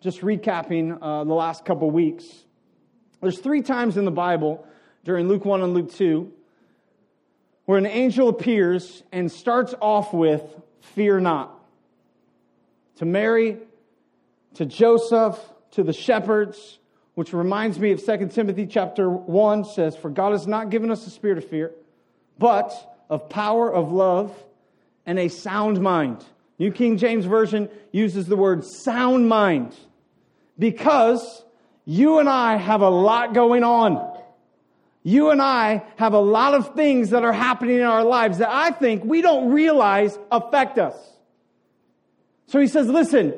just recapping uh, the last couple weeks. There's three times in the Bible, during Luke 1 and Luke 2, where an angel appears and starts off with, Fear not. To Mary, to Joseph, to the shepherds, which reminds me of 2 Timothy chapter 1 says, For God has not given us a spirit of fear, but of power, of love, and a sound mind. New King James Version uses the word sound mind because you and I have a lot going on. You and I have a lot of things that are happening in our lives that I think we don't realize affect us. So he says, listen,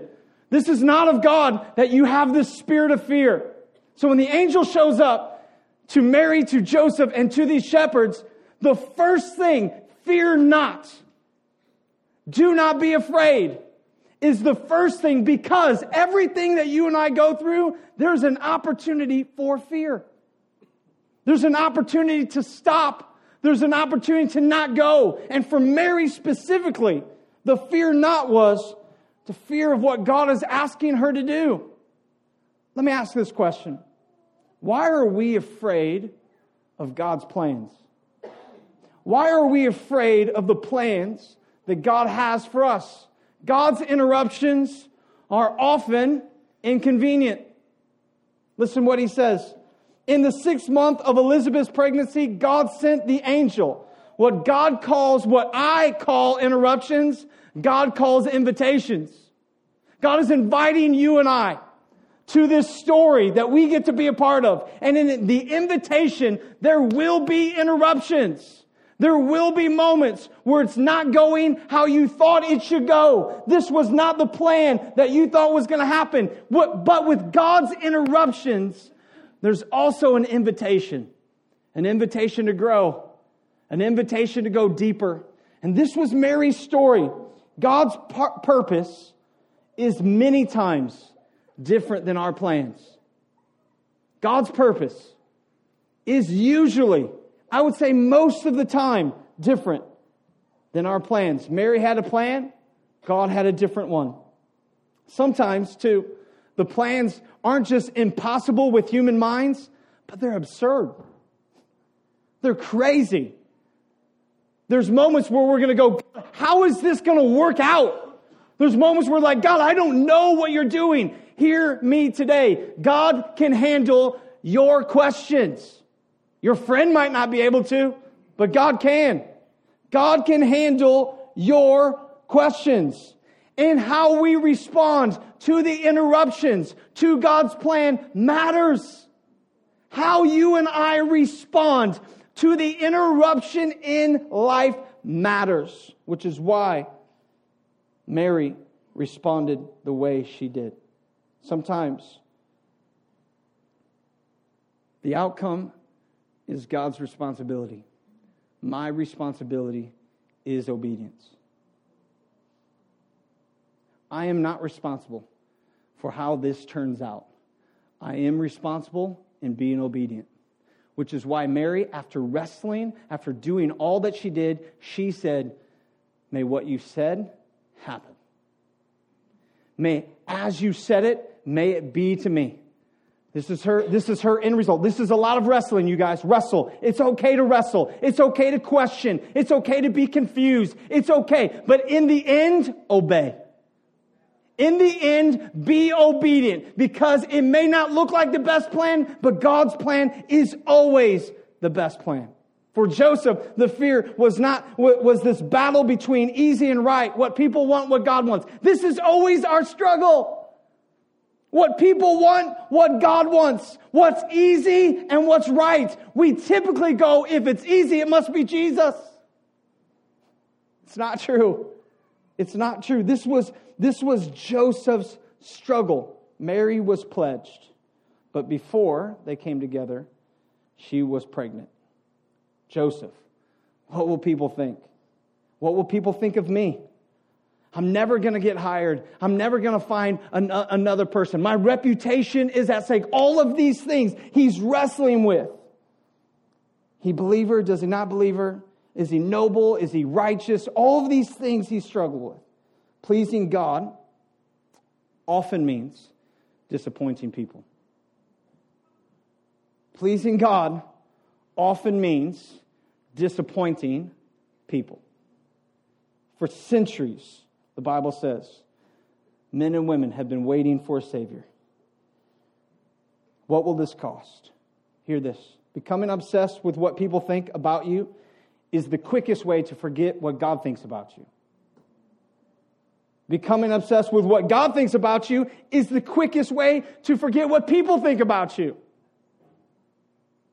this is not of God that you have this spirit of fear. So when the angel shows up to Mary, to Joseph, and to these shepherds, the first thing, fear not. Do not be afraid is the first thing because everything that you and I go through, there's an opportunity for fear. There's an opportunity to stop. There's an opportunity to not go. And for Mary specifically, the fear not was the fear of what God is asking her to do. Let me ask this question Why are we afraid of God's plans? Why are we afraid of the plans that God has for us? God's interruptions are often inconvenient. Listen what he says. In the sixth month of Elizabeth's pregnancy, God sent the angel. What God calls, what I call interruptions, God calls invitations. God is inviting you and I to this story that we get to be a part of. And in the invitation, there will be interruptions. There will be moments where it's not going how you thought it should go. This was not the plan that you thought was going to happen. But with God's interruptions, there's also an invitation, an invitation to grow, an invitation to go deeper. And this was Mary's story. God's purpose is many times different than our plans. God's purpose is usually I would say most of the time, different than our plans. Mary had a plan, God had a different one. Sometimes, too, the plans aren't just impossible with human minds, but they're absurd. They're crazy. There's moments where we're going to go, how is this going to work out? There's moments where, like, God, I don't know what you're doing. Hear me today. God can handle your questions. Your friend might not be able to, but God can. God can handle your questions. And how we respond to the interruptions to God's plan matters. How you and I respond to the interruption in life matters, which is why Mary responded the way she did. Sometimes the outcome is God's responsibility. My responsibility is obedience. I am not responsible for how this turns out. I am responsible in being obedient, which is why Mary, after wrestling, after doing all that she did, she said, May what you said happen. May, as you said it, may it be to me. This is her, this is her end result. This is a lot of wrestling, you guys. Wrestle. It's okay to wrestle. It's okay to question. It's okay to be confused. It's okay. But in the end, obey. In the end, be obedient because it may not look like the best plan, but God's plan is always the best plan. For Joseph, the fear was not, was this battle between easy and right, what people want, what God wants. This is always our struggle. What people want, what God wants, what's easy and what's right. We typically go, if it's easy, it must be Jesus. It's not true. It's not true. This was, this was Joseph's struggle. Mary was pledged. But before they came together, she was pregnant. Joseph, what will people think? What will people think of me? I'm never going to get hired. I'm never going to find an, uh, another person. My reputation is at stake. All of these things he's wrestling with. He believer? Does he not believer? Is he noble? Is he righteous? All of these things he struggled with. Pleasing God often means disappointing people. Pleasing God often means disappointing people. For centuries, the Bible says, men and women have been waiting for a Savior. What will this cost? Hear this. Becoming obsessed with what people think about you is the quickest way to forget what God thinks about you. Becoming obsessed with what God thinks about you is the quickest way to forget what people think about you.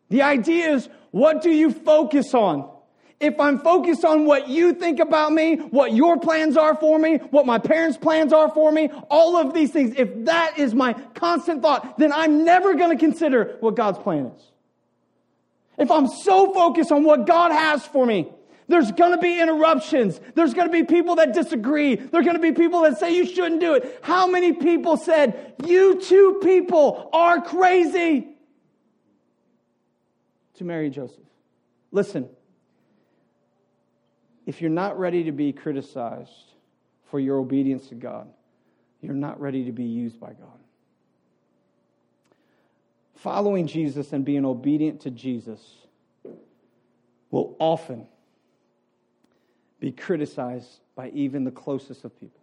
The idea is, what do you focus on? If I'm focused on what you think about me, what your plans are for me, what my parents' plans are for me, all of these things, if that is my constant thought, then I'm never going to consider what God's plan is. If I'm so focused on what God has for me, there's going to be interruptions. There's going to be people that disagree. There's going to be people that say you shouldn't do it. How many people said, you two people are crazy to marry Joseph? Listen, if you're not ready to be criticized for your obedience to God, you're not ready to be used by God. Following Jesus and being obedient to Jesus will often be criticized by even the closest of people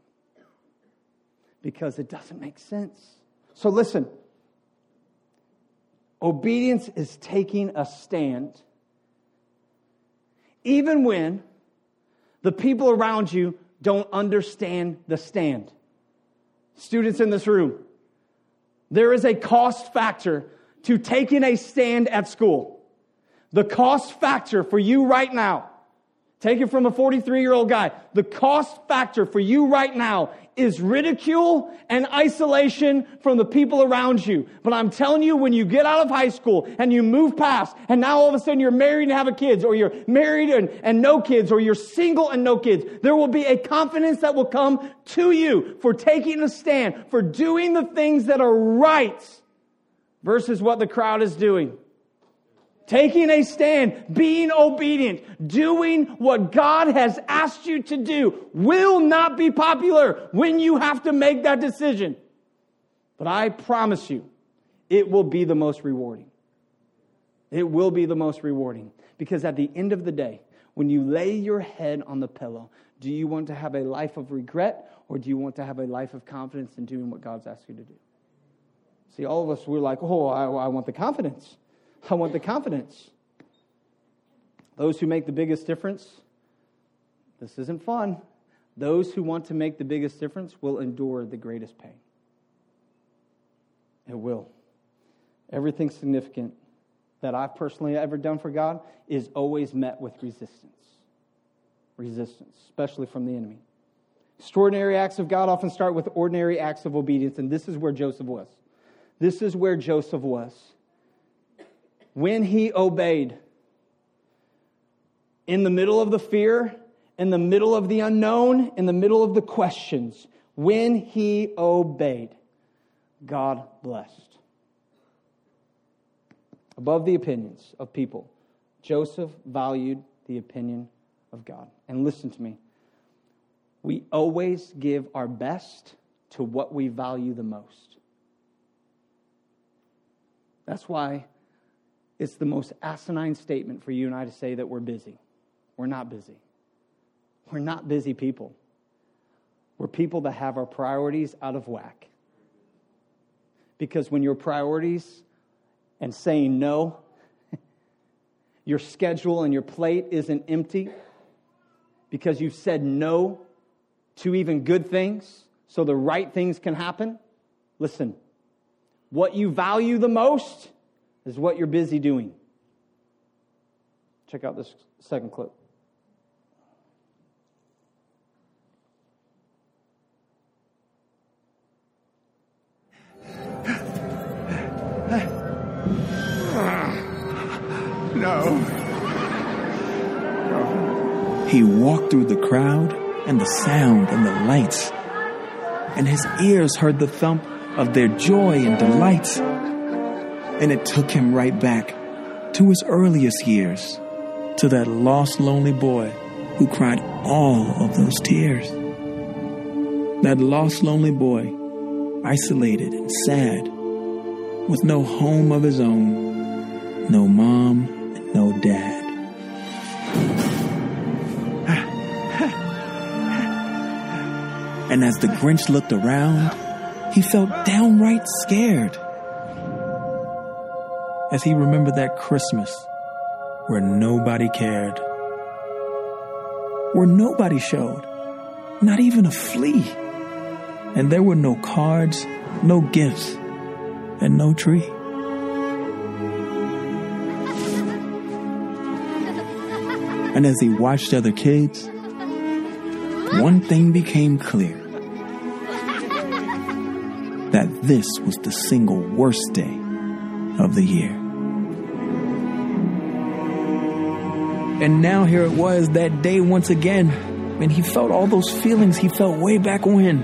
because it doesn't make sense. So listen obedience is taking a stand, even when the people around you don't understand the stand. Students in this room, there is a cost factor to taking a stand at school. The cost factor for you right now Take it from a 43 year old guy. The cost factor for you right now is ridicule and isolation from the people around you. But I'm telling you, when you get out of high school and you move past, and now all of a sudden you're married and have a kids, or you're married and, and no kids, or you're single and no kids, there will be a confidence that will come to you for taking a stand, for doing the things that are right versus what the crowd is doing taking a stand, being obedient, doing what God has asked you to do will not be popular when you have to make that decision. But I promise you, it will be the most rewarding. It will be the most rewarding. Because at the end of the day, when you lay your head on the pillow, do you want to have a life of regret or do you want to have a life of confidence in doing what God's asked you to do? See, all of us, we're like, oh, I, I want the confidence. I want the confidence. Those who make the biggest difference, this isn't fun. Those who want to make the biggest difference will endure the greatest pain. It will. Everything significant that I've personally ever done for God is always met with resistance. Resistance, especially from the enemy. Extraordinary acts of God often start with ordinary acts of obedience, and this is where Joseph was. This is where Joseph was when he obeyed. In the middle of the fear, in the middle of the unknown, in the middle of the questions, when he obeyed, God blessed. Above the opinions of people, Joseph valued the opinion of God. And listen to me. We always give our best to what we value the most. That's why it's the most asinine statement for you and I to say that we're busy. We're not busy. We're not busy people. We're people that have our priorities out of whack. Because when your priorities and saying no, your schedule and your plate isn't empty because you've said no to even good things so the right things can happen. Listen, what you value the most is what you're busy doing. Check out this second clip. No. He walked through the crowd and the sound and the lights, and his ears heard the thump of their joy and delights and it took him right back to his earliest years, to that lost, lonely boy who cried all of those tears. That lost, lonely boy isolated and sad, with no home of his own, no mom, and no dad. and as the Grinch looked around, he felt downright scared as he remembered that Christmas where nobody cared, where nobody showed, not even a flea, and there were no cards, no gifts, and no tree. And as he watched other kids, one thing became clear that this was the single worst day of the year. And now here it was that day once again, and he felt all those feelings he felt way back when,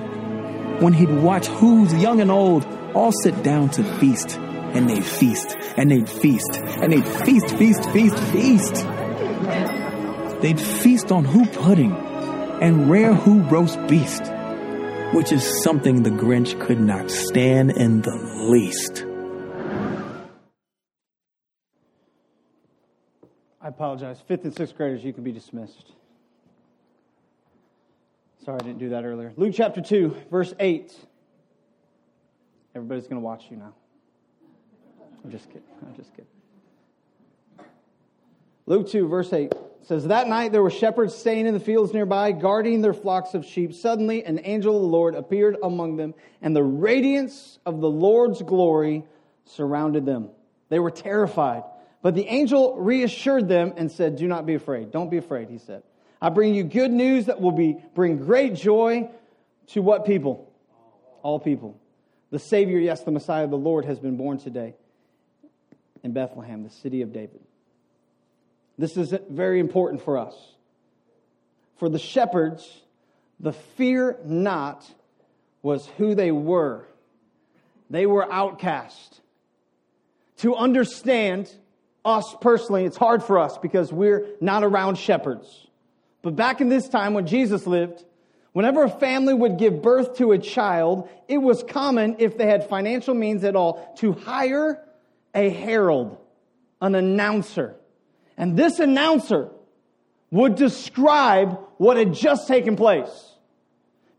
when he'd watch Whos young and old all sit down to feast, and they'd feast, and they'd feast, and they'd feast, feast, feast, feast. They'd feast on who pudding and rare who roast beast, which is something the Grinch could not stand in the least. I apologize. Fifth and sixth graders, you can be dismissed. Sorry, I didn't do that earlier. Luke chapter 2, verse 8. Everybody's going to watch you now. I'm just kidding. I'm just kidding. Luke 2, verse 8 says, That night there were shepherds staying in the fields nearby, guarding their flocks of sheep. Suddenly, an angel of the Lord appeared among them, and the radiance of the Lord's glory surrounded them. They were terrified. But the angel reassured them and said, Do not be afraid. Don't be afraid, he said. I bring you good news that will be, bring great joy to what people? All people. The Savior, yes, the Messiah, the Lord, has been born today in Bethlehem, the city of David. This is very important for us. For the shepherds, the fear not was who they were. They were outcast. To understand us personally, it's hard for us because we're not around shepherds. But back in this time when Jesus lived, whenever a family would give birth to a child, it was common, if they had financial means at all, to hire a herald, an announcer. And this announcer would describe what had just taken place.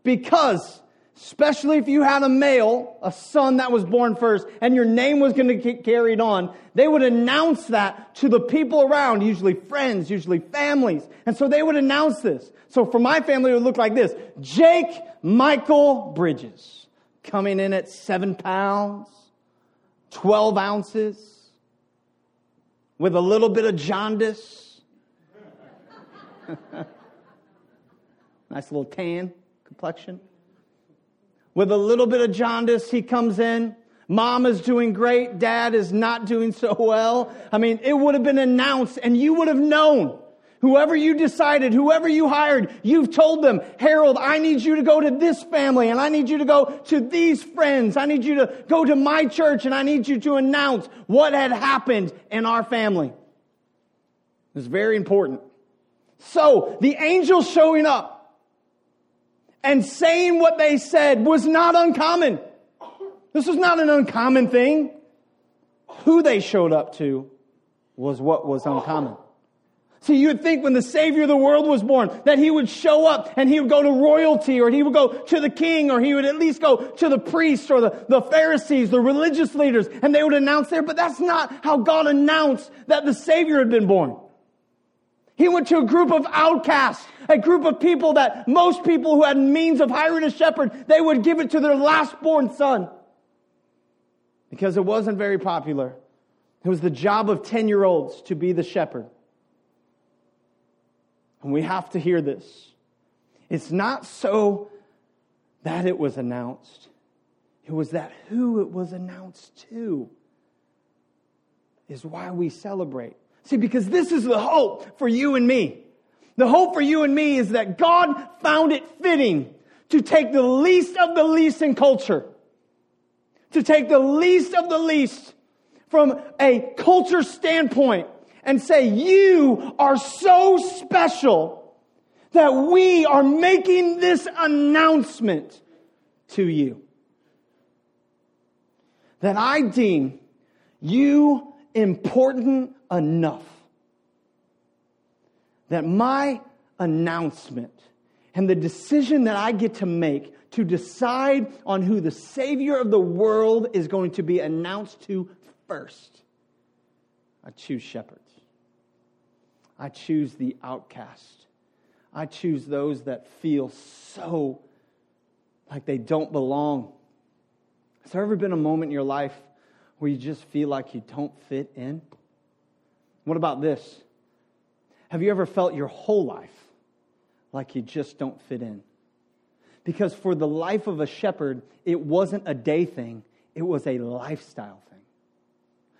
Because especially if you had a male, a son that was born first, and your name was going to get carried on, they would announce that to the people around, usually friends, usually families. And so they would announce this. So for my family, it would look like this. Jake Michael Bridges, coming in at seven pounds, 12 ounces, with a little bit of jaundice. nice little tan complexion with a little bit of jaundice, he comes in. Mom is doing great. Dad is not doing so well. I mean, it would have been announced and you would have known. Whoever you decided, whoever you hired, you've told them, Harold, I need you to go to this family and I need you to go to these friends. I need you to go to my church and I need you to announce what had happened in our family. It's very important. So the angel showing up and saying what they said was not uncommon. This was not an uncommon thing. Who they showed up to was what was uncommon. See, you would think when the Savior of the world was born that he would show up and he would go to royalty or he would go to the king or he would at least go to the priests or the, the Pharisees, the religious leaders, and they would announce there, but that's not how God announced that the Savior had been born. He went to a group of outcasts, a group of people that most people who had means of hiring a shepherd, they would give it to their last born son. Because it wasn't very popular. It was the job of 10 year olds to be the shepherd. And we have to hear this. It's not so that it was announced, it was that who it was announced to is why we celebrate. See, because this is the hope for you and me. The hope for you and me is that God found it fitting to take the least of the least in culture, to take the least of the least from a culture standpoint and say, you are so special that we are making this announcement to you. that I deem you important enough that my announcement and the decision that I get to make to decide on who the Savior of the world is going to be announced to first, I choose shepherds. I choose the outcast. I choose those that feel so like they don't belong. Has there ever been a moment in your life where you just feel like you don't fit in? What about this? Have you ever felt your whole life like you just don't fit in? Because for the life of a shepherd, it wasn't a day thing, it was a lifestyle thing.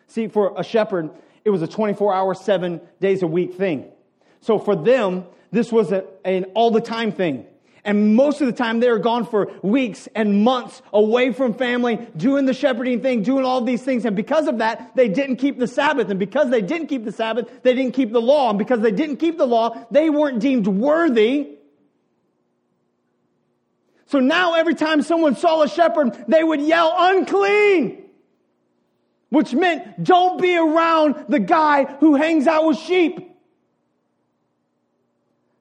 See, for a shepherd, it was a 24 hour, seven days a week thing. So for them, this was a, an all the time thing. And most of the time they were gone for weeks and months away from family, doing the shepherding thing, doing all these things. And because of that, they didn't keep the Sabbath. And because they didn't keep the Sabbath, they didn't keep the law. And because they didn't keep the law, they weren't deemed worthy. So now every time someone saw a shepherd, they would yell unclean. Which meant don't be around the guy who hangs out with sheep.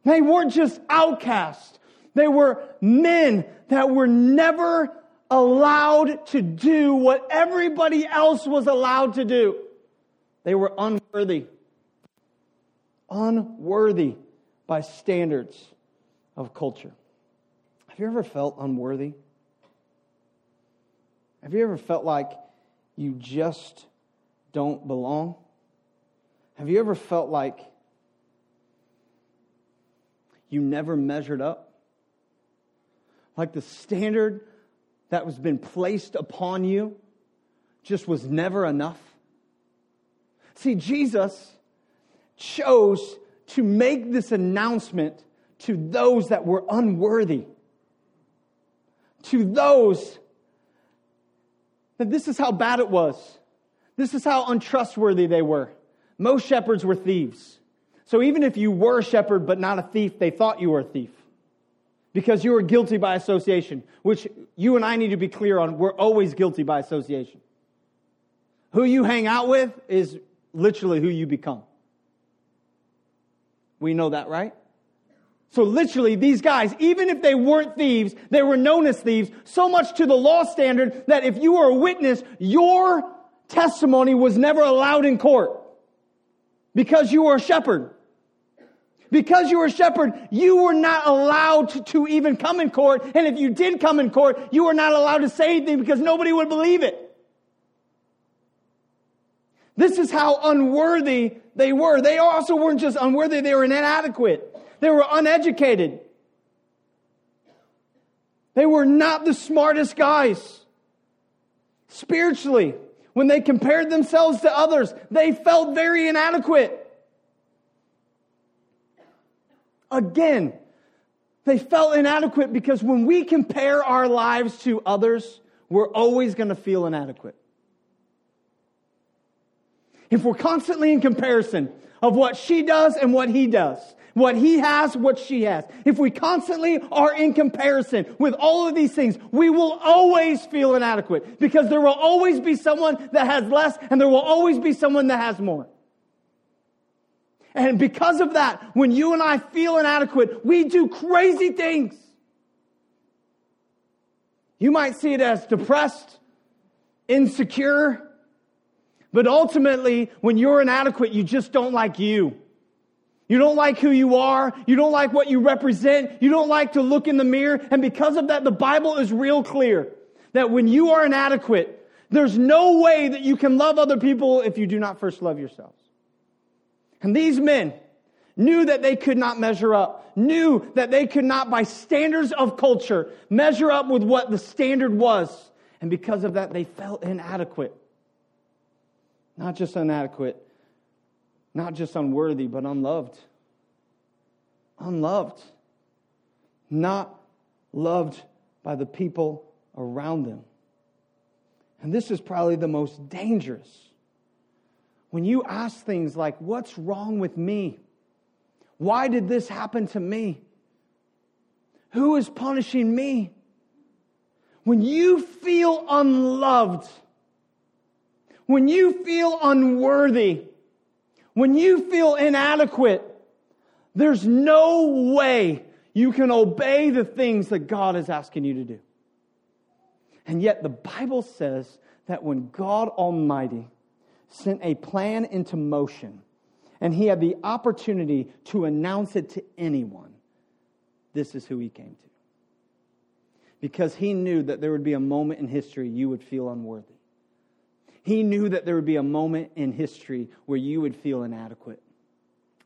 They weren't just outcasts. They were men that were never allowed to do what everybody else was allowed to do. They were unworthy. Unworthy by standards of culture. Have you ever felt unworthy? Have you ever felt like you just don't belong? Have you ever felt like you never measured up? Like the standard that was been placed upon you just was never enough? See, Jesus chose to make this announcement to those that were unworthy, to those that this is how bad it was. This is how untrustworthy they were. Most shepherds were thieves. So even if you were a shepherd but not a thief, they thought you were a thief because you were guilty by association, which you and I need to be clear on. We're always guilty by association. Who you hang out with is literally who you become. We know that, right? So literally, these guys, even if they weren't thieves, they were known as thieves, so much to the law standard that if you were a witness, your testimony was never allowed in court because you were a shepherd. Because you were a shepherd, you were not allowed to, even come in court. And if you did come in court, you were not allowed to say anything because nobody would believe it. This is how unworthy they were. They also weren't just unworthy, they were inadequate. They were uneducated. They were not the smartest guys. Spiritually, when they compared themselves to others, they felt very inadequate. Again, they felt inadequate because when we compare our lives to others, we're always going to feel inadequate. If we're constantly in comparison of what she does and what he does, what he has, what she has, if we constantly are in comparison with all of these things, we will always feel inadequate because there will always be someone that has less and there will always be someone that has more. And because of that, when you and I feel inadequate, we do crazy things. You might see it as depressed, insecure, but ultimately, when you're inadequate, you just don't like you. You don't like who you are. You don't like what you represent. You don't like to look in the mirror. And because of that, the Bible is real clear that when you are inadequate, there's no way that you can love other people if you do not first love yourselves. And these men knew that they could not measure up, knew that they could not, by standards of culture, measure up with what the standard was. And because of that, they felt inadequate. Not just inadequate, not just unworthy, but unloved. Unloved. Not loved by the people around them. And this is probably the most dangerous when you ask things like, What's wrong with me? Why did this happen to me? Who is punishing me? When you feel unloved, when you feel unworthy, when you feel inadequate, there's no way you can obey the things that God is asking you to do. And yet, the Bible says that when God Almighty sent a plan into motion and he had the opportunity to announce it to anyone, this is who he came to. Because he knew that there would be a moment in history you would feel unworthy. He knew that there would be a moment in history where you would feel inadequate.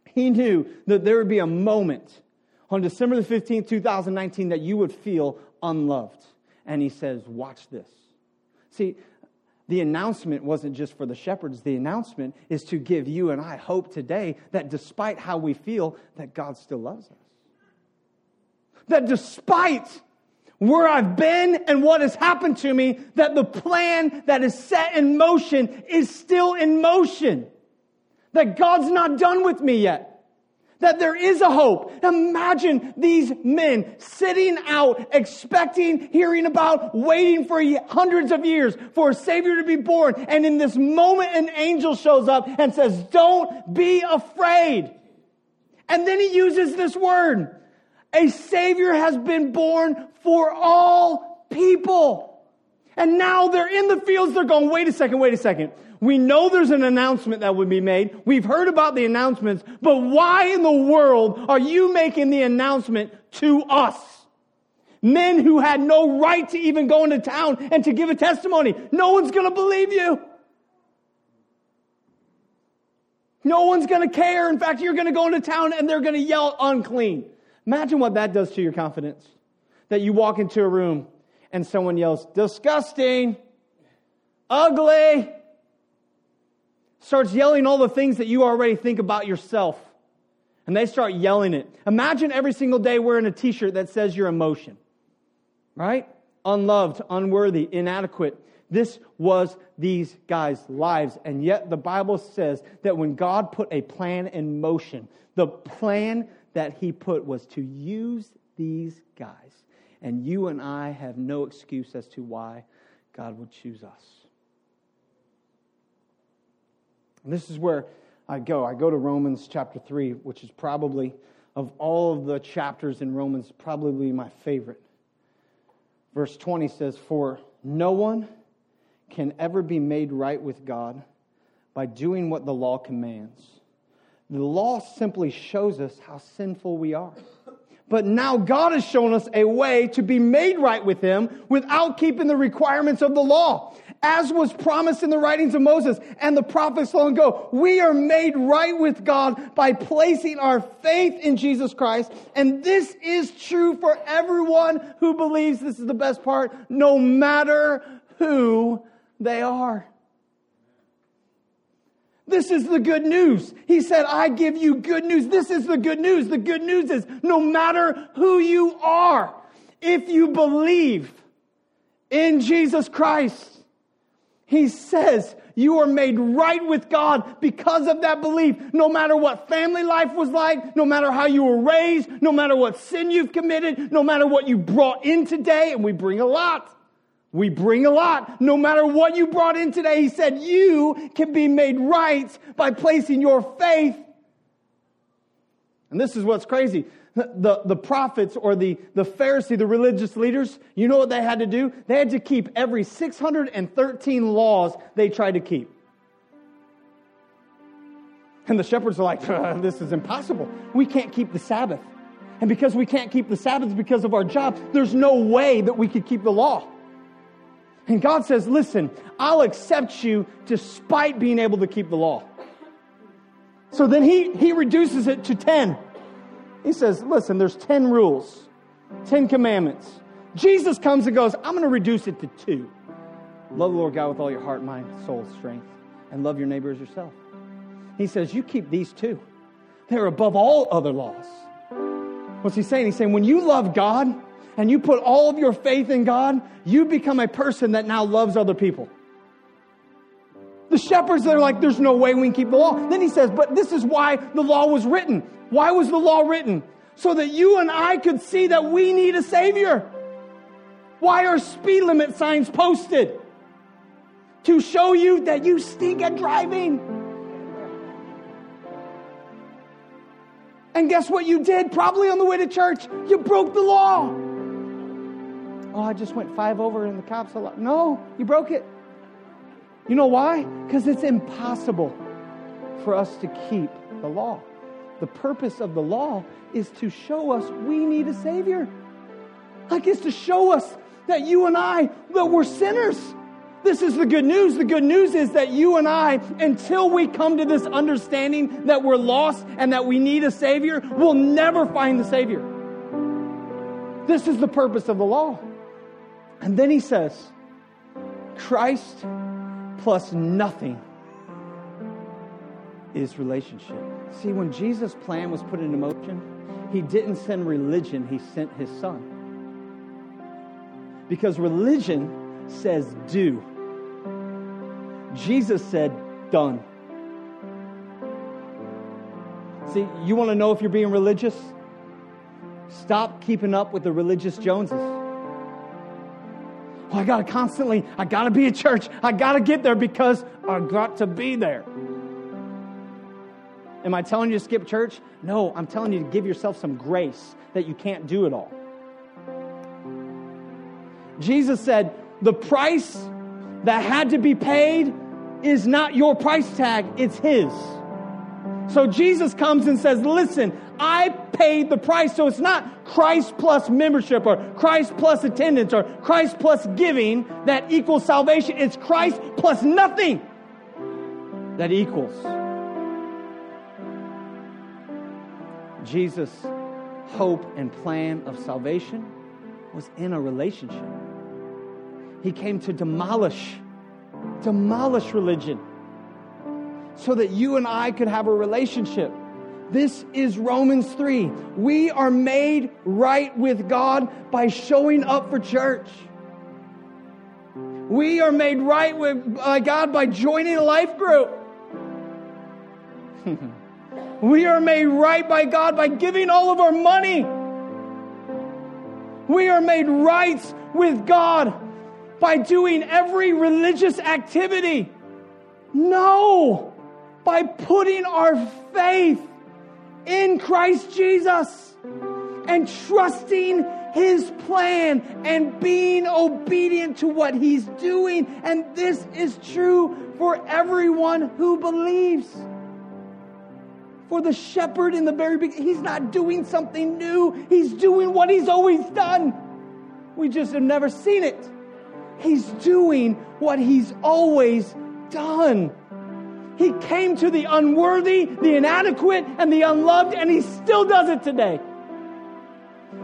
He knew that there would be a moment on December the 15th, 2019, that you would feel unloved. And he says, Watch this. See, the announcement wasn't just for the shepherds. The announcement is to give you and I hope today that despite how we feel, that God still loves us. That despite where I've been and what has happened to me, that the plan that is set in motion is still in motion. That God's not done with me yet. That there is a hope. Imagine these men sitting out, expecting, hearing about, waiting for hundreds of years for a Savior to be born. And in this moment, an angel shows up and says, Don't be afraid. And then he uses this word a Savior has been born for all people. And now they're in the fields. They're going, wait a second, wait a second. We know there's an announcement that would be made. We've heard about the announcements, but why in the world are you making the announcement to us? Men who had no right to even go into town and to give a testimony. No one's going to believe you. No one's going to care. In fact, you're going to go into town and they're going to yell unclean. Imagine what that does to your confidence. That you walk into a room and someone yells, disgusting, ugly, starts yelling all the things that you already think about yourself. And they start yelling it. Imagine every single day wearing a t shirt that says your emotion, right? Unloved, unworthy, inadequate. This was these guys' lives. And yet the Bible says that when God put a plan in motion, the plan that he put was to use these. And you and I have no excuse as to why God would choose us. And this is where I go. I go to Romans chapter 3, which is probably, of all of the chapters in Romans, probably my favorite. Verse 20 says, For no one can ever be made right with God by doing what the law commands. The law simply shows us how sinful we are. But now God has shown us a way to be made right with Him without keeping the requirements of the law. As was promised in the writings of Moses and the prophets long ago, we are made right with God by placing our faith in Jesus Christ. And this is true for everyone who believes this is the best part, no matter who they are. This is the good news. He said, I give you good news. This is the good news. The good news is no matter who you are, if you believe in Jesus Christ, he says you are made right with God because of that belief. No matter what family life was like, no matter how you were raised, no matter what sin you've committed, no matter what you brought in today, and we bring a lot. We bring a lot. No matter what you brought in today, he said you can be made right by placing your faith. And this is what's crazy. The, the prophets or the, the Pharisee, the religious leaders, you know what they had to do? They had to keep every 613 laws they tried to keep. And the shepherds are like, this is impossible. We can't keep the Sabbath. And because we can't keep the Sabbath because of our job, there's no way that we could keep the law. And God says, listen, I'll accept you despite being able to keep the law. So then he, he reduces it to 10. He says, listen, there's 10 rules, 10 commandments. Jesus comes and goes, I'm going to reduce it to two. Love the Lord God with all your heart, mind, soul, strength, and love your neighbor as yourself. He says, You keep these two. They're above all other laws. What's he saying? He's saying, When you love God, and you put all of your faith in God, you become a person that now loves other people. The shepherds, they're like, there's no way we can keep the law. Then he says, but this is why the law was written. Why was the law written? So that you and I could see that we need a Savior. Why are speed limit signs posted? to show you that you stink at driving. And guess what you did? Probably on the way to church, you broke the law. Oh, I just went five over in the cops a like, No, you broke it. You know why? Because it's impossible for us to keep the law. The purpose of the law is to show us we need a Savior. Like it's to show us that you and I, that we're sinners. This is the good news. The good news is that you and I, until we come to this understanding that we're lost and that we need a Savior, will never find the Savior. This is the purpose of the law. And then he says, Christ plus nothing is relationship. See, when Jesus' plan was put into motion, he didn't send religion, he sent his son. Because religion says do. Jesus said done. See, you want to know if you're being religious? Stop keeping up with the religious Joneses. I got to constantly, I got to be at church. I got to get there because I got to be there. Am I telling you to skip church? No, I'm telling you to give yourself some grace that you can't do it all. Jesus said, the price that had to be paid is not your price tag, it's His. So Jesus comes and says, Listen, I paid the price. So it's not Christ plus membership or Christ plus attendance or Christ plus giving that equals salvation. It's Christ plus nothing that equals. Jesus' hope and plan of salvation was in a relationship. He came to demolish, demolish religion so that you and I could have a relationship. This is Romans 3. We are made right with God by showing up for church. We are made right with uh, God by joining a life group. we are made right by God by giving all of our money. We are made right with God by doing every religious activity. No by putting our faith in Christ Jesus and trusting his plan and being obedient to what he's doing. And this is true for everyone who believes. For the shepherd in the very beginning, he's not doing something new, he's doing what he's always done. We just have never seen it. He's doing what he's always done. He came to the unworthy, the inadequate, and the unloved, and He still does it today.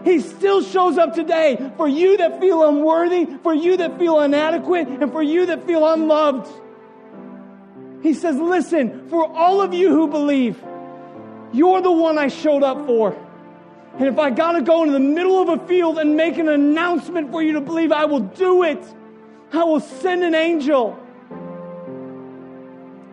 He still shows up today for you that feel unworthy, for you that feel inadequate, and for you that feel unloved. He says, Listen, for all of you who believe, you're the one I showed up for. And if I got to go into the middle of a field and make an announcement for you to believe, I will do it. I will send an angel.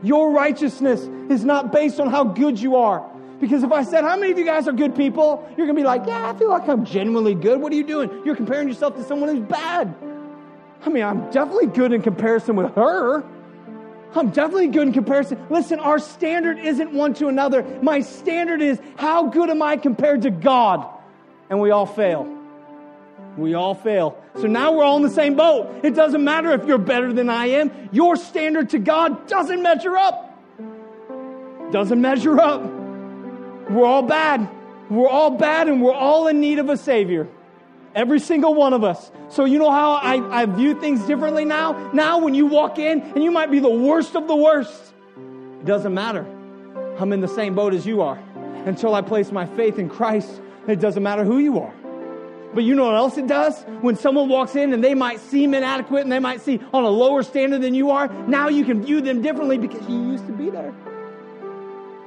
Your righteousness is not based on how good you are. Because if I said, How many of you guys are good people? You're going to be like, Yeah, I feel like I'm genuinely good. What are you doing? You're comparing yourself to someone who's bad. I mean, I'm definitely good in comparison with her. I'm definitely good in comparison. Listen, our standard isn't one to another. My standard is how good am I compared to God? And we all fail. We all fail. So now we're all in the same boat. It doesn't matter if you're better than I am. Your standard to God doesn't measure up. Doesn't measure up. We're all bad. We're all bad and we're all in need of a Savior. Every single one of us. So, you know how I, I view things differently now? Now, when you walk in and you might be the worst of the worst, it doesn't matter. I'm in the same boat as you are. Until I place my faith in Christ, it doesn't matter who you are. But you know what else it does? When someone walks in and they might seem inadequate and they might see on a lower standard than you are, now you can view them differently because you used to be there.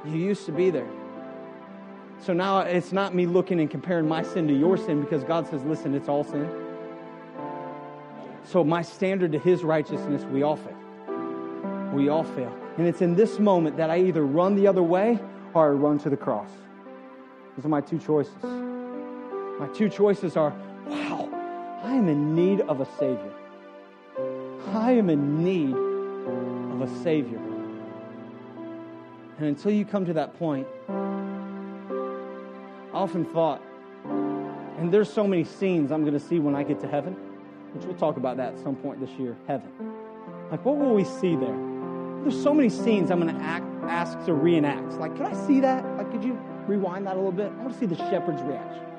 You used to be there. So now it's not me looking and comparing my sin to your sin because God says, listen, it's all sin. So my standard to his righteousness, we all fail. We all fail. And it's in this moment that I either run the other way or I run to the cross. Those are my two choices. My two choices are wow, I am in need of a Savior. I am in need of a Savior. And until you come to that point, I often thought, and there's so many scenes I'm going to see when I get to heaven, which we'll talk about that at some point this year, heaven. Like, what will we see there? There's so many scenes I'm going to act, ask to reenact. Like, could I see that? Like, could you rewind that a little bit? I want to see the shepherd's reaction.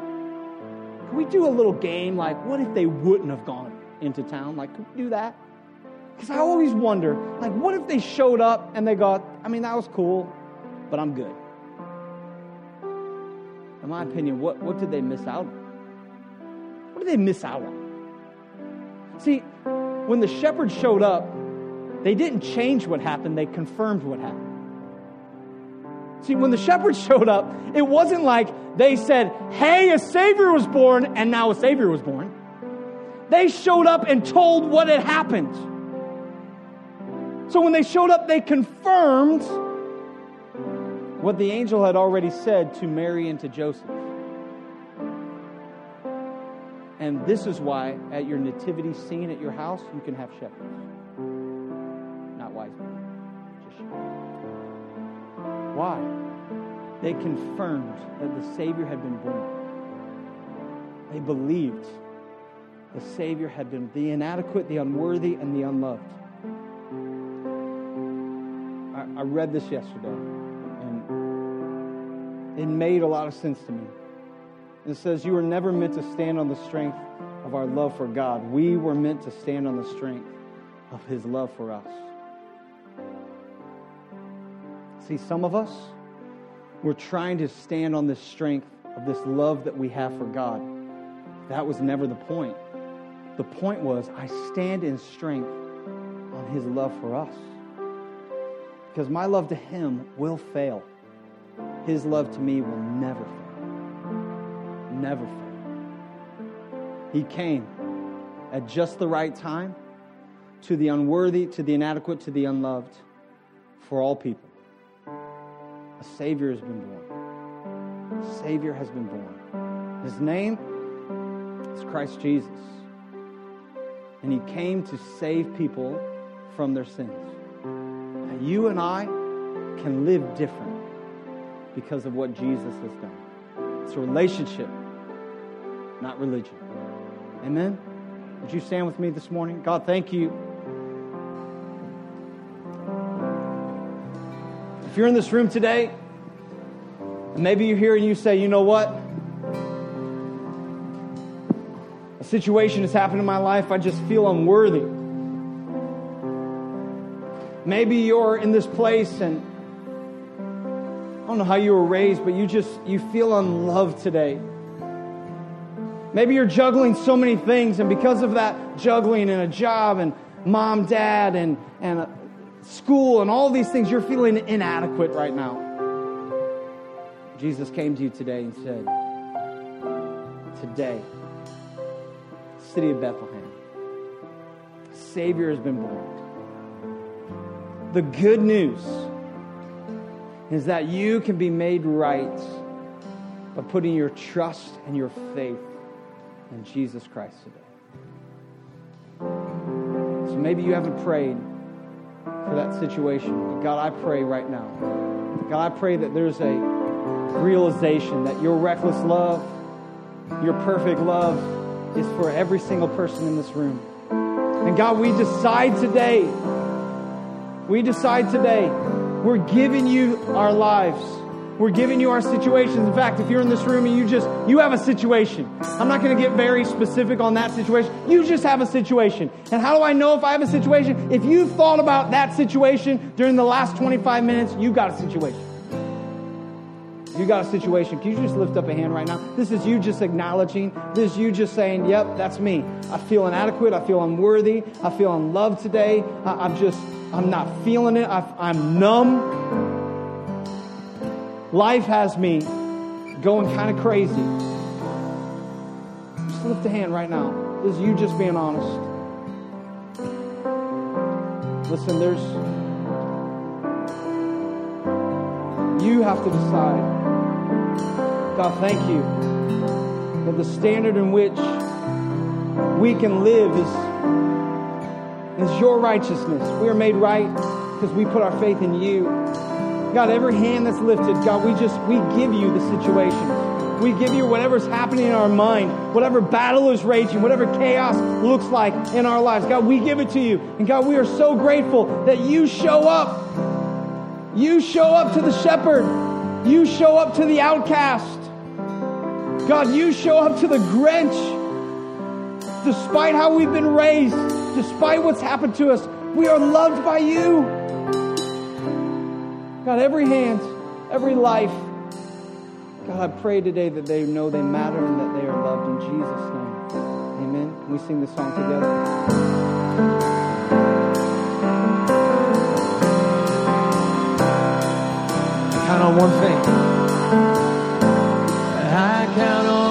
Can we do a little game? Like, what if they wouldn't have gone into town? Like, could we do that? Because I always wonder, like, what if they showed up and they got, I mean, that was cool, but I'm good. In my opinion, what, what did they miss out on? What did they miss out on? See, when the shepherds showed up, they didn't change what happened, they confirmed what happened. See, when the shepherds showed up, it wasn't like they said, Hey, a Savior was born, and now a Savior was born. They showed up and told what had happened. So when they showed up, they confirmed what the angel had already said to Mary and to Joseph. And this is why at your nativity scene at your house, you can have shepherds. Not wise men, just shepherds. Why? They confirmed that the Savior had been born. They believed the Savior had been the inadequate, the unworthy, and the unloved. I, I read this yesterday, and it made a lot of sense to me. It says, You were never meant to stand on the strength of our love for God. We were meant to stand on the strength of His love for us. See, some of us, we're trying to stand on this strength of this love that we have for God. That was never the point. The point was, I stand in strength on His love for us. Because my love to Him will fail, His love to me will never fail never fail. He came at just the right time to the unworthy, to the inadequate, to the unloved, for all people. A Savior has been born. A Savior has been born. His name is Christ Jesus. And He came to save people from their sins. And you and I can live different because of what Jesus has done. It's a relationship not religion. Amen? Would you stand with me this morning? God, thank you. If you're in this room today, and maybe you're here and you say, you know what? A situation has happened in my life, I just feel unworthy. Maybe you're in this place and I don't know how you were raised, but you just you feel unloved today. Maybe you're juggling so many things, and because of that juggling and a job and mom, dad, and, and school and all these things, you're feeling inadequate right now. Jesus came to you today and said, Today, city of Bethlehem, Savior has been born. The good news is that you can be made right by putting your trust and your faith in Jesus Christ today. So maybe you haven't prayed for that situation. God, I pray right now. God, I pray that there's a realization that your reckless love, your perfect love, is for every single person in this room. And God, we decide today, we decide today, we're giving you our lives. We're giving you our situations. In fact, if you're in this room and you just, you have a situation. I'm not going to get very specific on that situation. You just have a situation. And how do I know if I have a situation? If you thought about that situation during the last 25 minutes, you got a situation. You got a situation. Can you just lift up a hand right now? This is you just acknowledging. This is you just saying, yep, that's me. I feel inadequate. I feel unworthy. I feel unloved today. I, am just, I'm not feeling it. I, I'm numb. Life has me going kind of crazy. Just lift a hand right now. This is you just being honest. Listen, there's. You have to decide. God, thank you that the standard in which we can live is is your righteousness. We are made right because we put our faith in you. God, every hand that's lifted, God, we just, we give you the situation. We give you whatever's happening in our mind, whatever battle is raging, whatever chaos looks like in our lives. God, we give it to you. And God, we are so grateful that you show up. You show up to the shepherd. You show up to the outcast. God, you show up to the Grinch. Despite how we've been raised, despite what's happened to us, we are loved by you. God, every hand, every life. God, I pray today that they know they matter and that they are loved in Jesus' name. Amen. Can we sing this song together? count on one thing. I count on